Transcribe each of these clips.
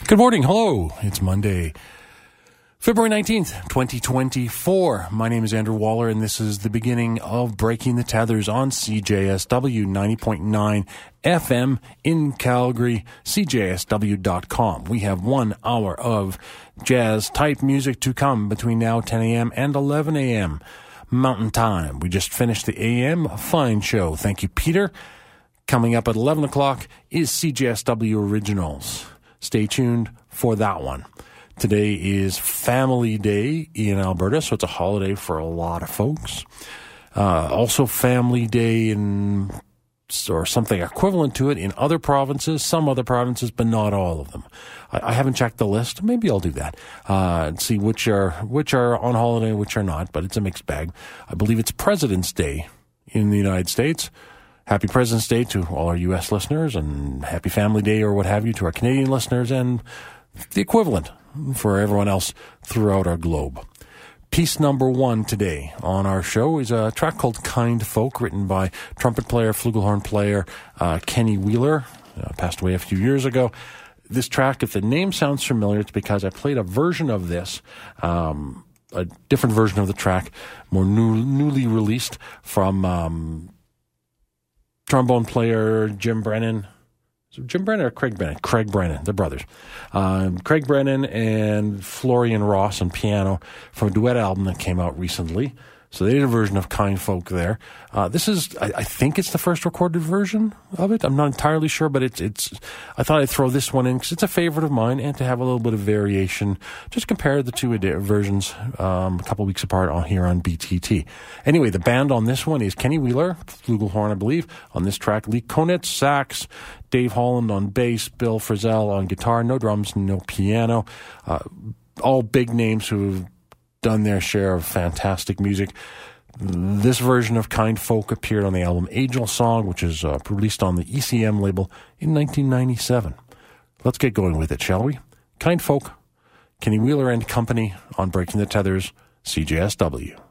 Good morning. Hello. It's Monday, February 19th, 2024. My name is Andrew Waller, and this is the beginning of Breaking the Tethers on CJSW 90.9 FM in Calgary, CJSW.com. We have one hour of jazz type music to come between now 10 a.m. and 11 a.m. Mountain Time. We just finished the AM Fine Show. Thank you, Peter. Coming up at 11 o'clock is CJSW Originals. Stay tuned for that one. Today is Family Day in Alberta, so it's a holiday for a lot of folks. Uh, also, Family Day in or something equivalent to it in other provinces, some other provinces, but not all of them. I, I haven't checked the list. Maybe I'll do that uh, and see which are which are on holiday, which are not. But it's a mixed bag. I believe it's President's Day in the United States. Happy President's Day to all our U.S. listeners, and Happy Family Day or what have you to our Canadian listeners, and the equivalent for everyone else throughout our globe. Piece number one today on our show is a track called Kind Folk, written by trumpet player, flugelhorn player uh, Kenny Wheeler, uh, passed away a few years ago. This track, if the name sounds familiar, it's because I played a version of this. Um, a different version of the track, more new, newly released from um, trombone player Jim Brennan. Jim Brennan or Craig Brennan? Craig Brennan, they're brothers. Um, Craig Brennan and Florian Ross on piano from a duet album that came out recently. So they did a version of Kind Folk there. Uh, this is, I, I, think it's the first recorded version of it. I'm not entirely sure, but it's, it's, I thought I'd throw this one in because it's a favorite of mine and to have a little bit of variation. Just compare the two versions, um, a couple weeks apart on here on BTT. Anyway, the band on this one is Kenny Wheeler, flugelhorn, I believe. On this track, Lee Konitz, sax, Dave Holland on bass, Bill Frisell on guitar, no drums, no piano. Uh, all big names who've done their share of fantastic music. This version of Kind Folk appeared on the album Angel Song, which is uh, released on the ECM label in 1997. Let's get going with it, shall we? Kind Folk, Kenny Wheeler and Company on Breaking the Tethers, CJSW.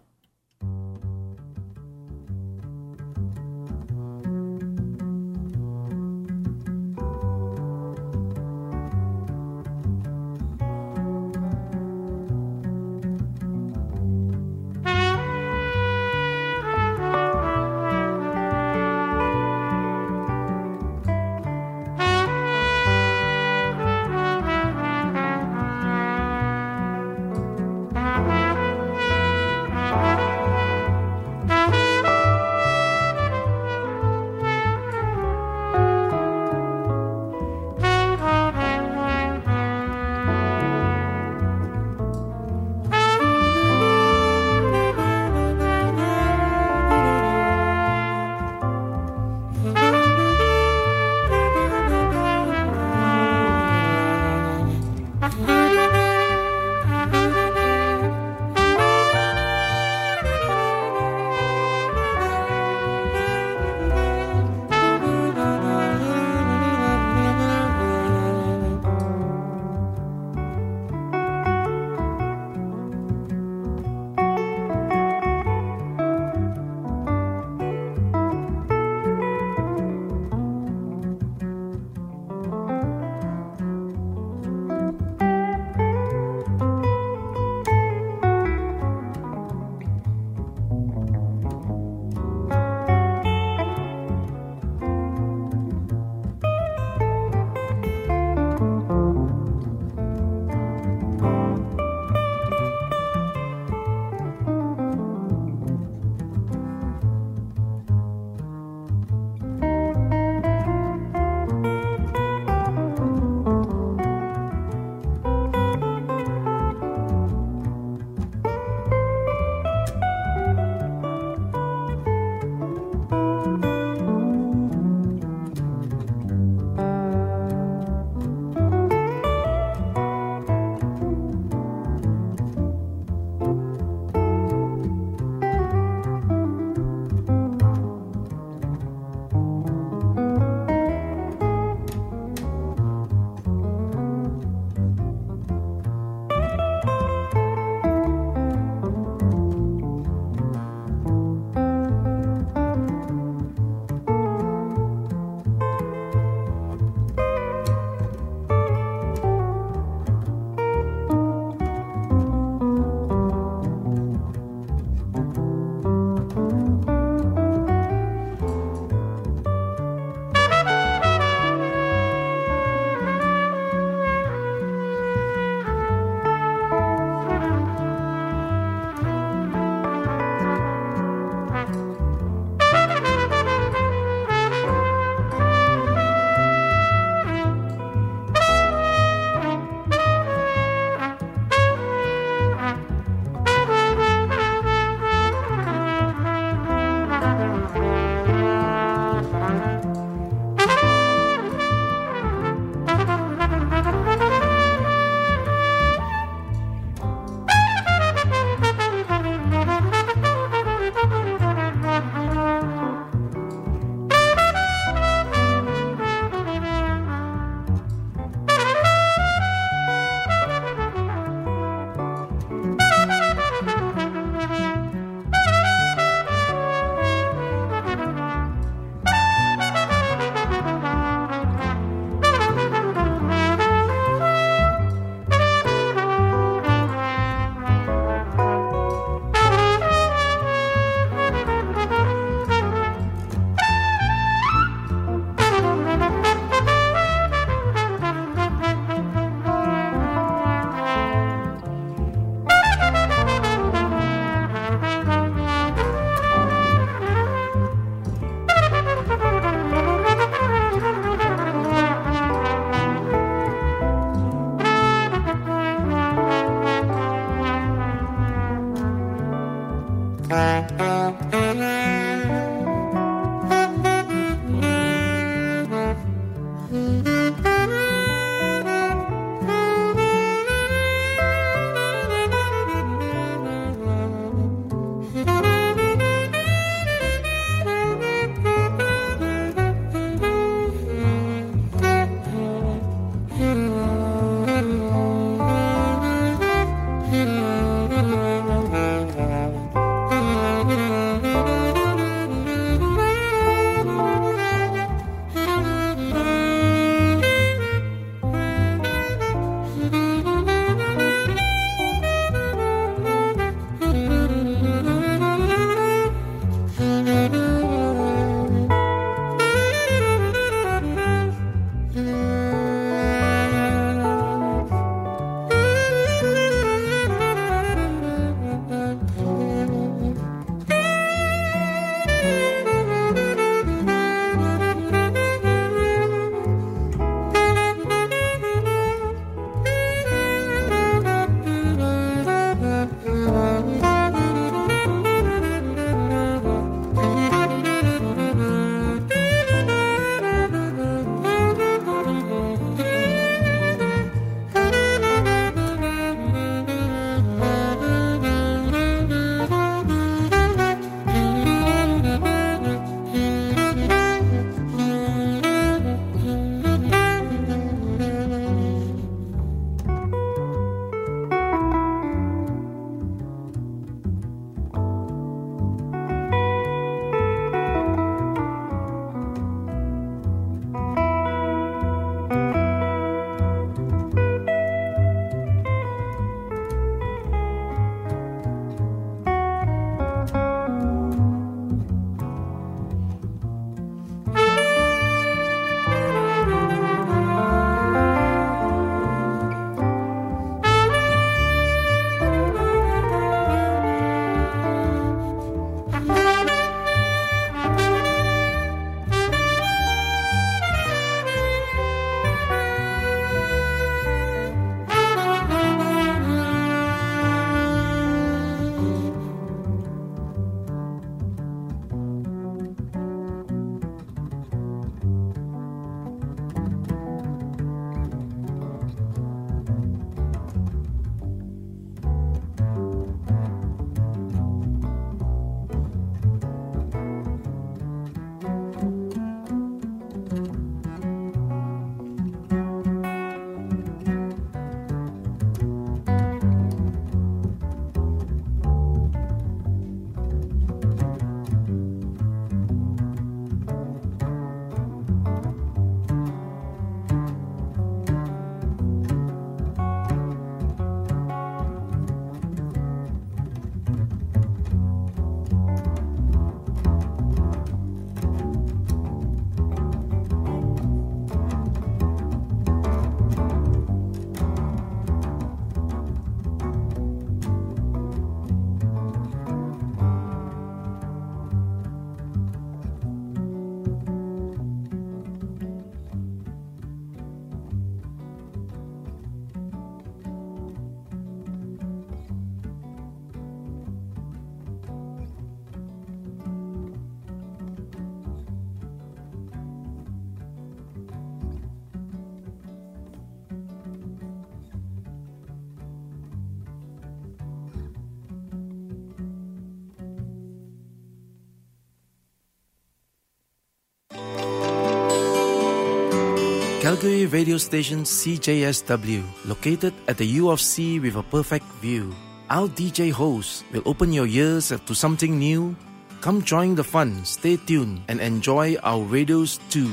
Calgary radio station CJSW, located at the U of C with a perfect view. Our DJ host will open your ears to something new. Come join the fun, stay tuned, and enjoy our radios too.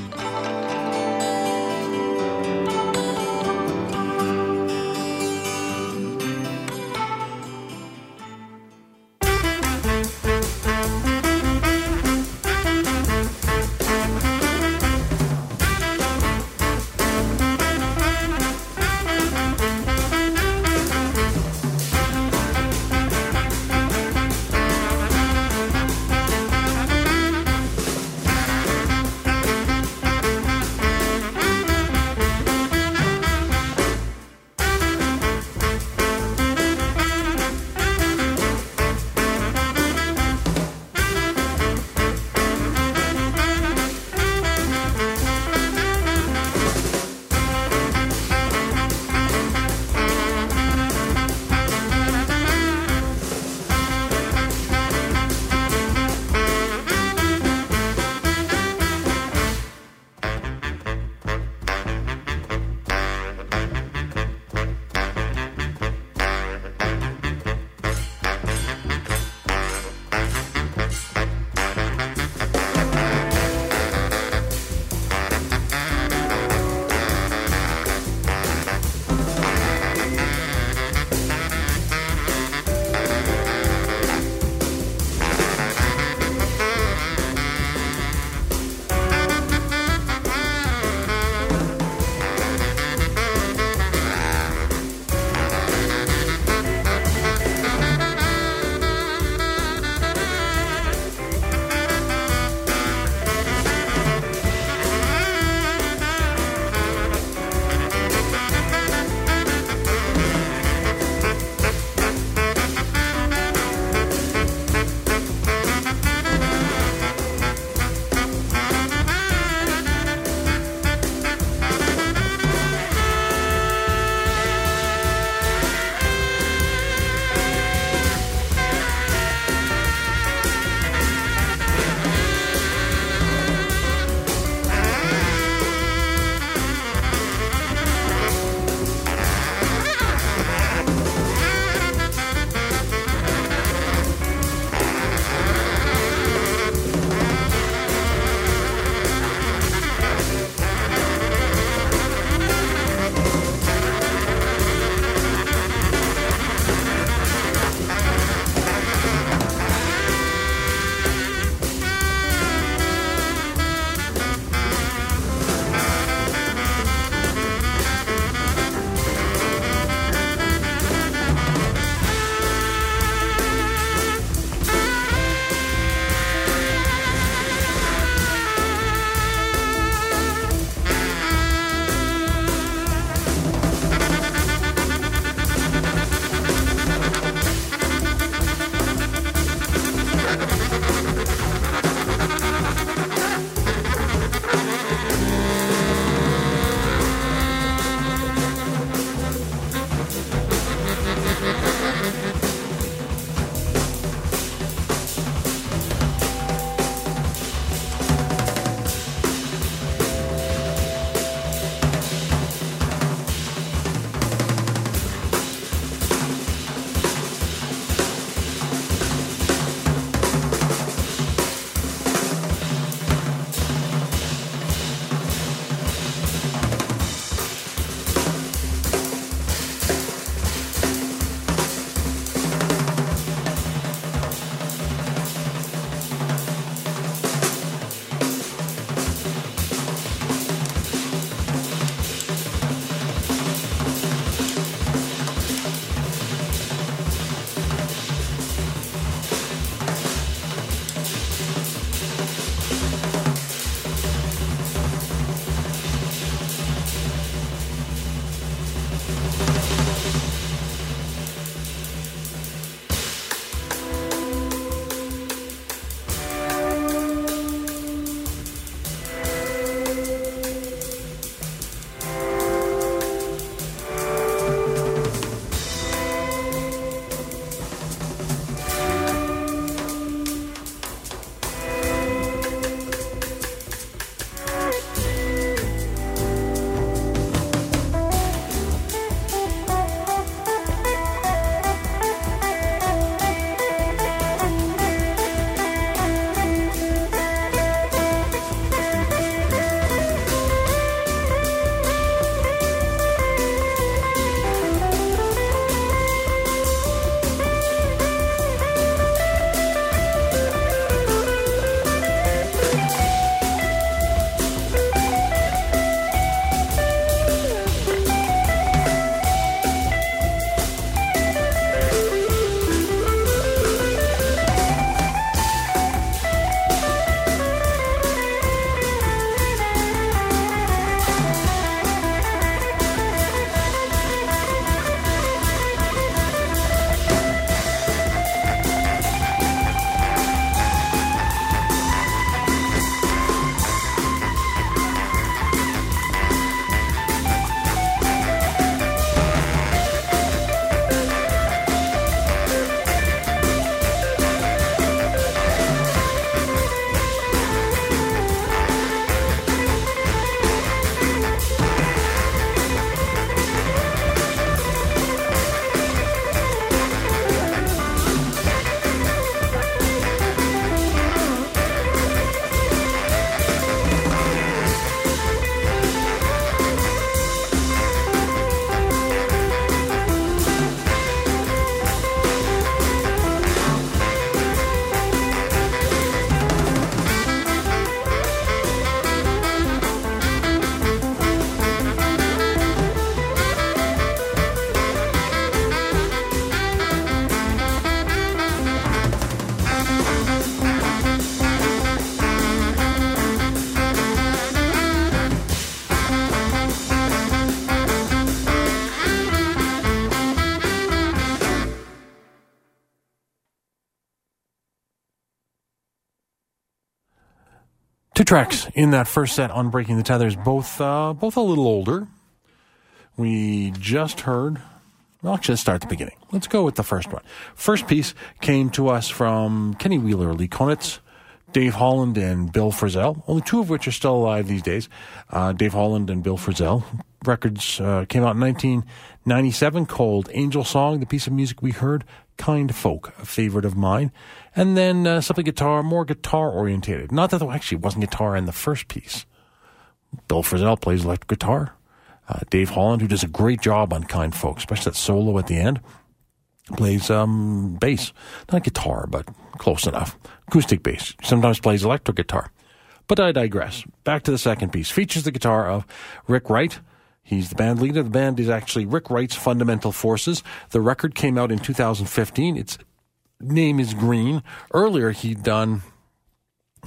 Tracks in that first set on Breaking the Tethers, both uh, both a little older. We just heard. Well, actually, let's start at the beginning. Let's go with the first one. First piece came to us from Kenny Wheeler, Lee Konitz, Dave Holland, and Bill Frisell, only two of which are still alive these days. Uh, Dave Holland and Bill Frisell. Records uh, came out in 1997 called Angel Song, the piece of music we heard, Kind Folk, a favorite of mine. And then uh, something guitar, more guitar orientated. Not that there actually wasn't guitar in the first piece. Bill Frisell plays electric guitar. Uh, Dave Holland, who does a great job on Kind Folks, especially that solo at the end, plays um, bass. Not guitar, but close enough. Acoustic bass. Sometimes plays electric guitar. But I digress. Back to the second piece. Features the guitar of Rik Wright. He's the band leader. The band is actually Rik Wright's Fundamental Forces. The record came out in 2015. Its name is Green. Earlier, he'd done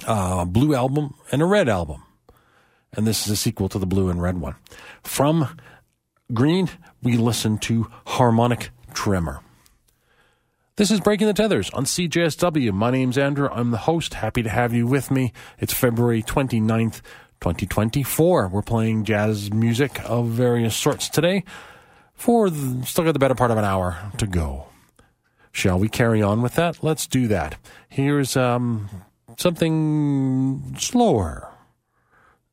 a blue album and a red album. And this is a sequel to the blue and red one. From Green, we listen to Harmonic Tremor. This is Breaking the Tethers on CJSW. My name's Andrew. I'm the host. Happy to have you with me. It's February 29th, 2024. We're playing jazz music of various sorts today for the, still got the better part of an hour to go. Shall we carry on with that? Let's do that. Here's um, something slower.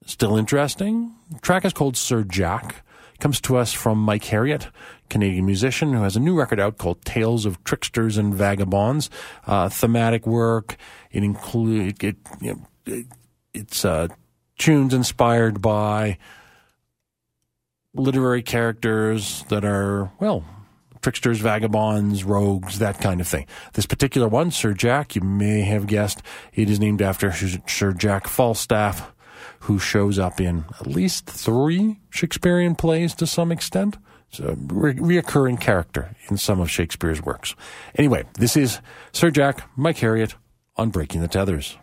Still interesting. The track is called Sir Jack. Comes to us from Mike Herriott, Canadian musician who has a new record out called Tales of Tricksters and Vagabonds. Uh, thematic work. It include it. You know, it it's uh, tunes inspired by literary characters that are well tricksters, vagabonds, rogues, that kind of thing. This particular one, Sir Jack, you may have guessed, it is named after Sir Jack Falstaff, who shows up in at least three Shakespearean plays to some extent. It's a re- reoccurring character in some of Shakespeare's works. Anyway, this is Sir Jack, Mike Herriott on Breaking the Tethers.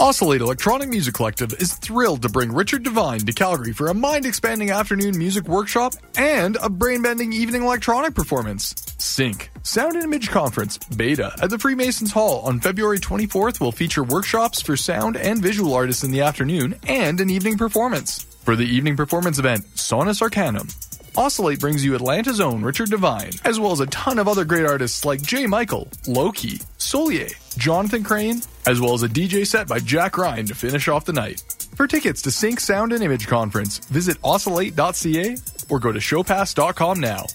Oscillate Electronic Music Collective is thrilled to bring Richard Devine to Calgary for a mind expanding afternoon music workshop and a brain bending evening electronic performance. Sync, Sound and Image Conference, Beta, at the Freemasons Hall on February 24th will feature workshops for sound and visual artists in the afternoon and an evening performance. For the evening performance event, Sonus Arcanum, Oscillate brings you Atlanta's own Richard Devine, as well as a ton of other great artists like J. Michael, Loki, Solier, Jonathan Crane, as well as a DJ set by Jack Ryan to finish off the night. For tickets to Sync Sound and Image Conference, visit oscillate.ca or go to showpass.com now.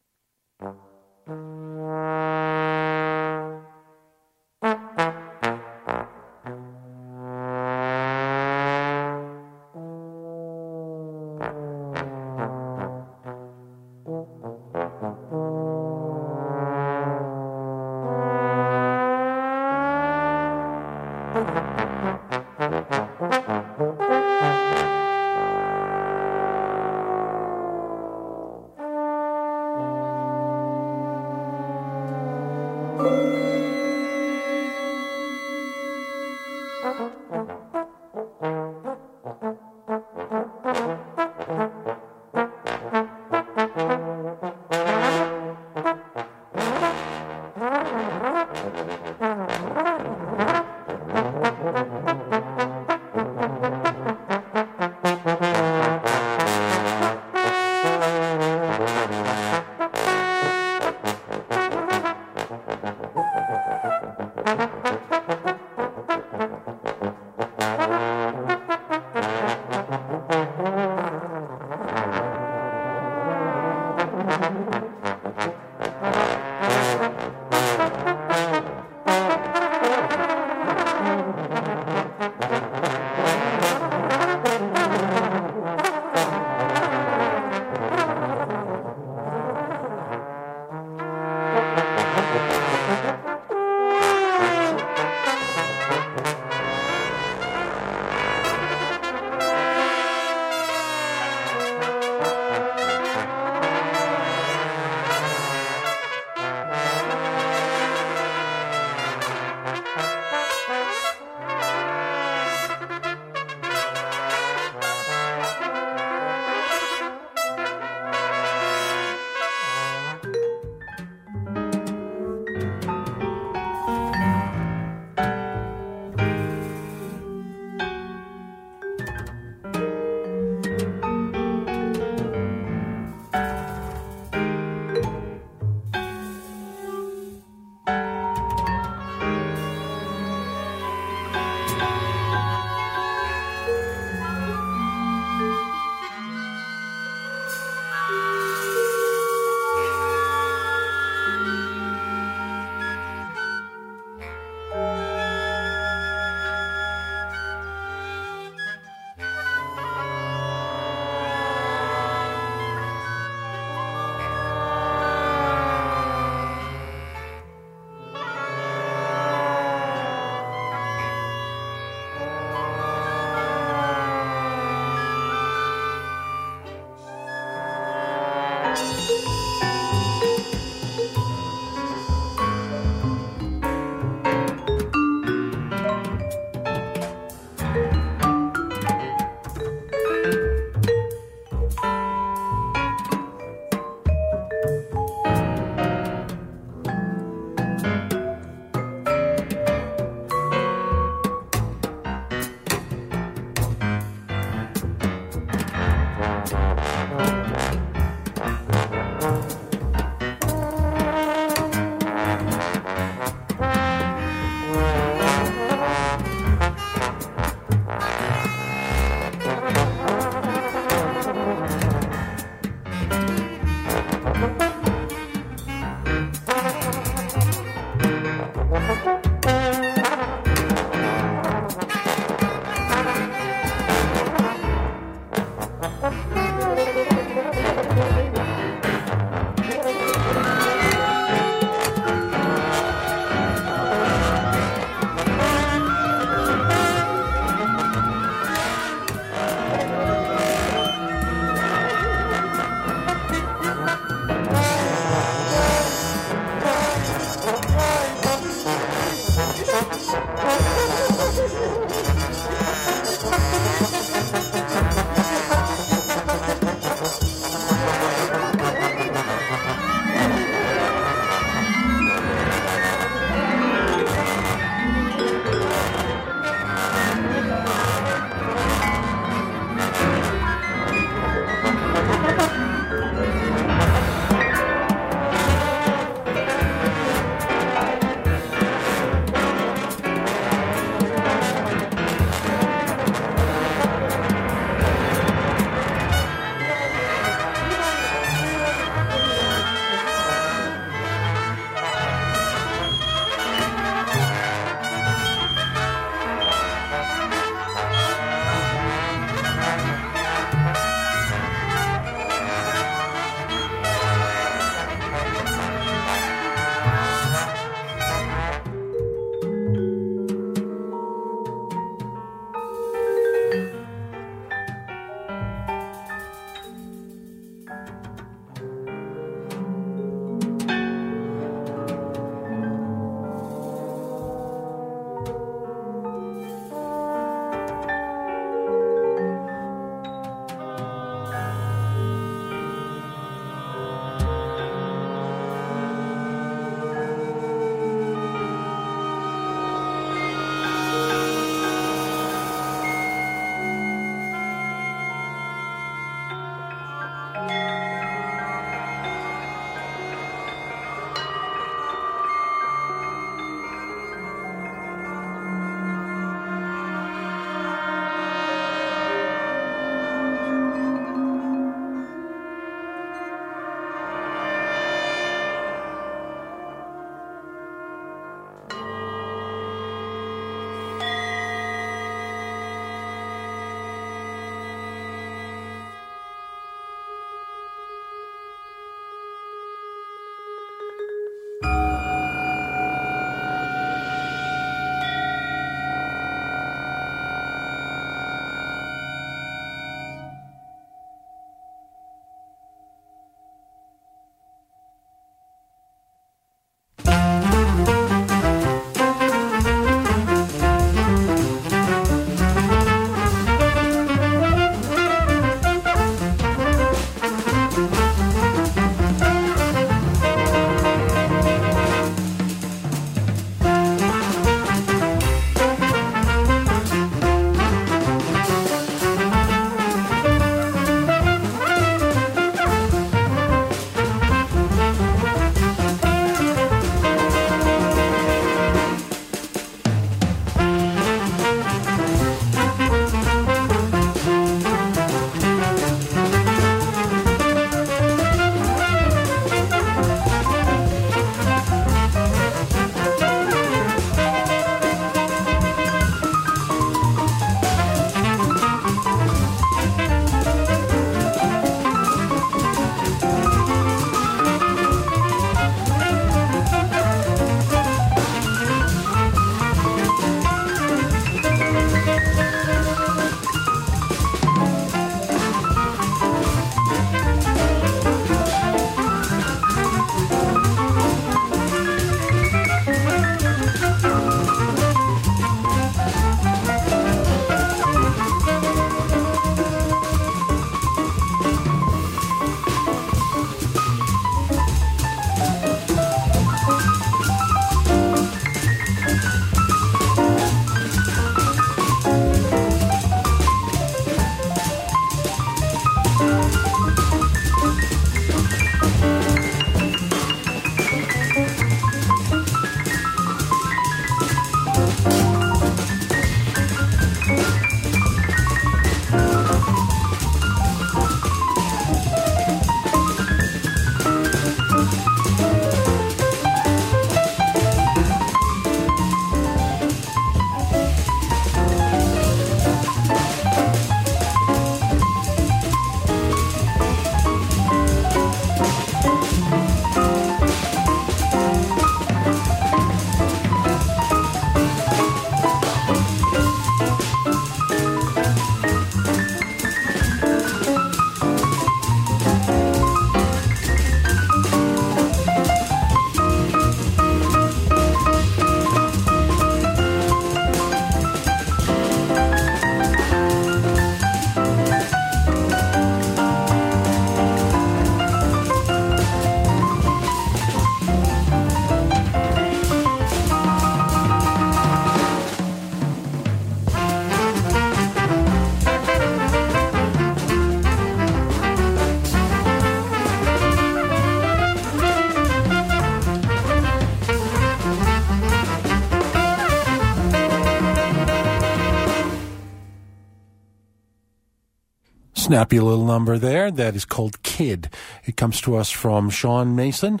Snappy little number there that is called Kid. It comes to us from Sean Mason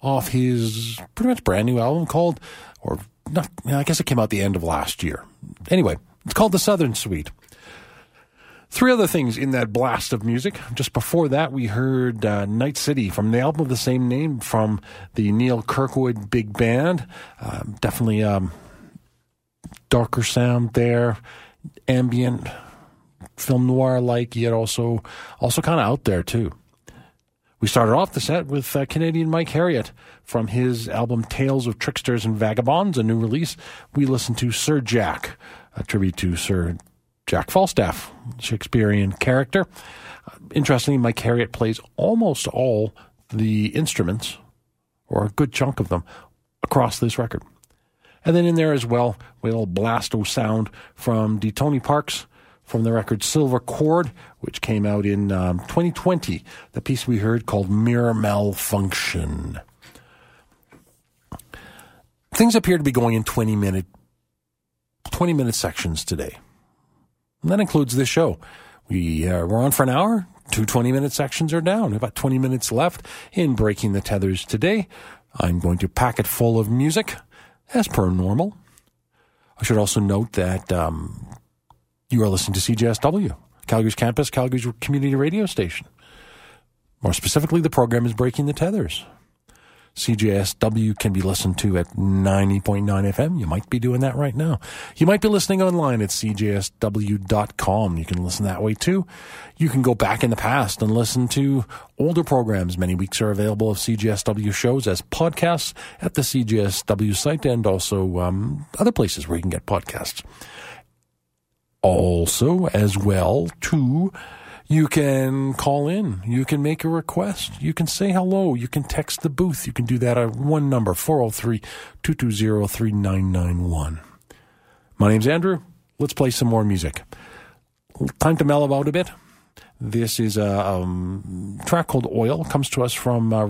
off his pretty much brand new album called, or not, I guess it came out the end of last year. Anyway, it's called The Southern Suite. Three other things in that blast of music. Just before that, we heard uh, Night City from the album of the same name from the Neal Kirkwood Big Band. Um, definitely um, darker sound there, ambient, film noir like, yet also also kind of out there too. We started off the set with uh, Canadian Mike Herriott from his album Tales of Tricksters and Vagabonds, a new release. We listened to Sir Jack, a tribute to Sir Jack Falstaff, Shakespearean character. Uh, interestingly, Mike Herriott plays almost all the instruments, or a good chunk of them, across this record. And then in there as well, we have a little blasto sound from Deantoni Parks from the record Silver Chord, which came out in um, 2020. The piece we heard called Mirror Malfunction. Things appear to be going in 20 minute 20 minute sections today. And that includes this show. We, uh, we're on for an hour. Two 20 minute sections are down. About 20 minutes left in Breaking the Tethers today. I'm going to pack it full of music as per normal. I should also note that um, you are listening to CJSW, Calgary's campus, Calgary's community radio station. More specifically, the program is Breaking the Tethers. CJSW can be listened to at 90.9 FM. You might be doing that right now. You might be listening online at cjsw.com. You can listen that way too. You can go back in the past and listen to older programs. Many weeks are available of CJSW shows as podcasts at the CJSW site and also um, other places where you can get podcasts. Also, as well, too, you can call in. You can make a request. You can say hello. You can text the booth. You can do that at one number, 403 220 3991. My name's Andrew. Let's play some more music. Time to mellow out a bit. This is a um, track called Oil. It comes to us from uh,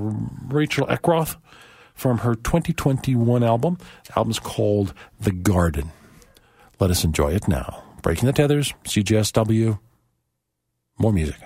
Rachel Eckroth from her 2021 album. The album's called The Garden. Let us enjoy it now. Breaking the Tethers, CJSW, more music.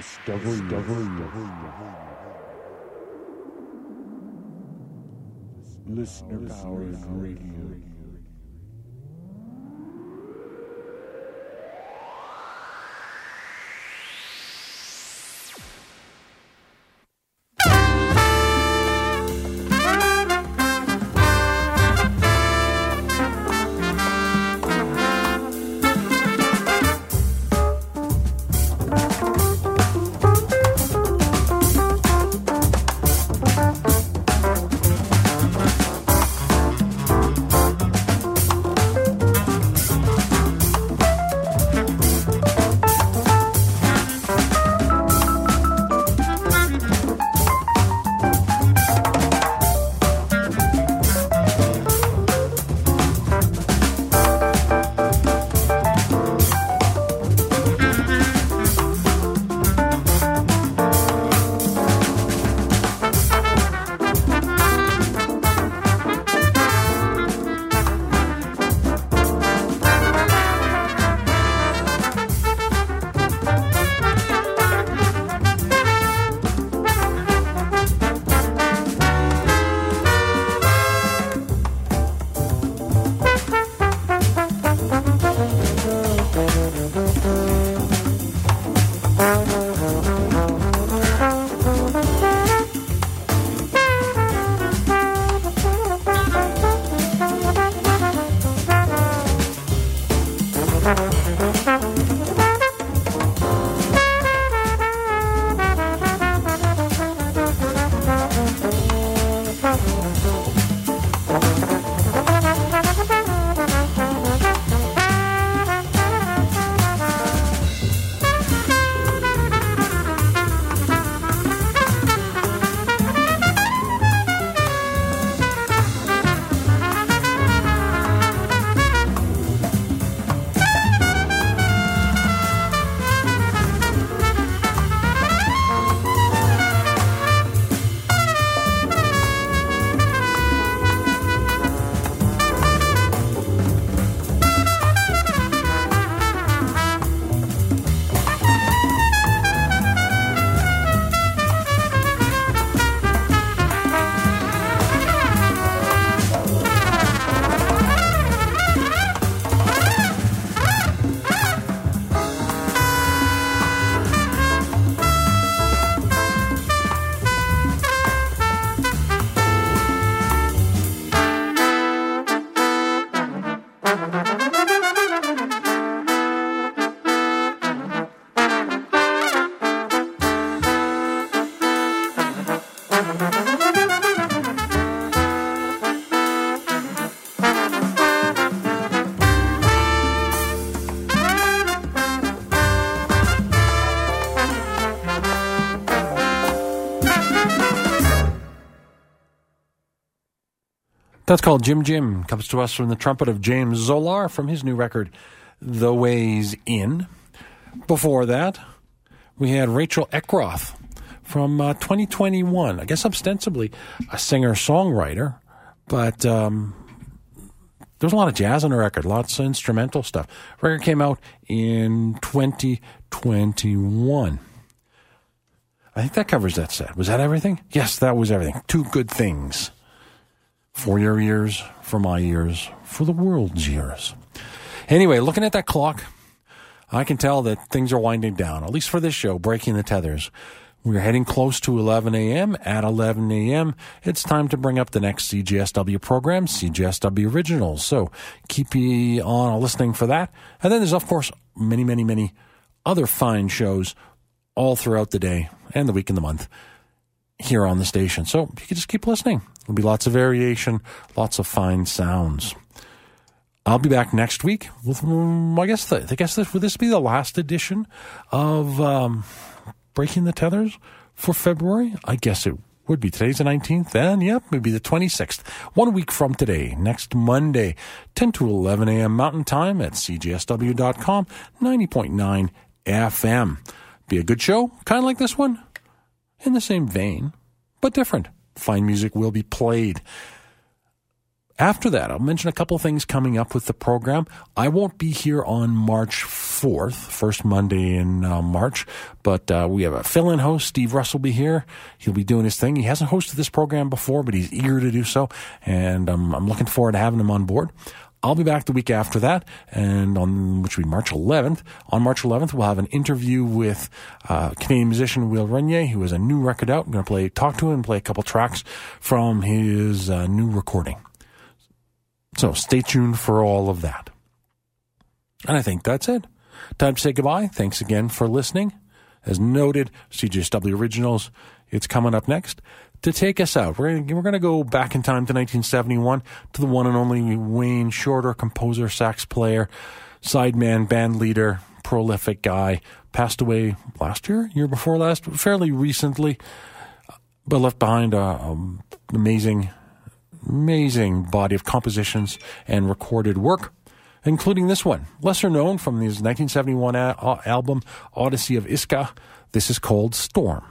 CJSW. Listener Powered Radio. That's called Jim Jim. Comes to us from the trumpet of James Zollar from his new record, The Ways In. Before that, we had Rachel Eckroth from uh, 2021. I guess ostensibly a singer songwriter, but um, there's a lot of jazz on the record, lots of instrumental stuff. record came out in 2021. I think that covers that set. Was that everything? Yes, that was everything. Two good things for your ears, for my ears, for the world's ears. Anyway, looking at that clock, I can tell that things are winding down, at least for this show, Breaking the Tethers. We're heading close to 11 a.m. At 11 a.m., it's time to bring up the next CJSW program, CJSW Originals. So keep you on listening for that. And then there's, of course, many, many, many other fine shows all throughout the day and the week and the month here on the station. So you can just keep listening. There'll be lots of variation, lots of fine sounds. I'll be back next week with, um, I guess, the, I guess this, would this be the last edition of um, Breaking the Tethers for February? I guess it would be. Today's the 19th, then, yep, maybe the 26th. One week from today, next Monday, 10 to 11 a.m. Mountain Time at cjsw.com, 90.9 FM. Be a good show, kind of like this one, in the same vein, but different fine music will be played. After that, I'll mention a couple things coming up with the program. I won't be here on March 4th, first Monday in uh, March, but uh, we have a fill in host. Steve Russ will be here. He'll be doing his thing. He hasn't hosted this program before, but he's eager to do so, and um, I'm looking forward to having him on board. I'll be back the week after that, and on which will be March 11th. On March 11th, we'll have an interview with uh, Canadian musician Will Renier, who has a new record out. I'm going to play, talk to him, and play a couple tracks from his uh, new recording. So stay tuned for all of that. And I think that's it. Time to say goodbye. Thanks again for listening. As noted, CJSW Originals, it's coming up next to take us out. We're gonna, we're going to go back in time to 1971 to the one and only Wayne Shorter, composer, sax player, sideman, band leader, prolific guy. Passed away last year, year before last, fairly recently, but left behind an um, amazing, amazing body of compositions and recorded work. Including this one, lesser known from his 1971 a- album Odyssey of Iska. This is called Storm.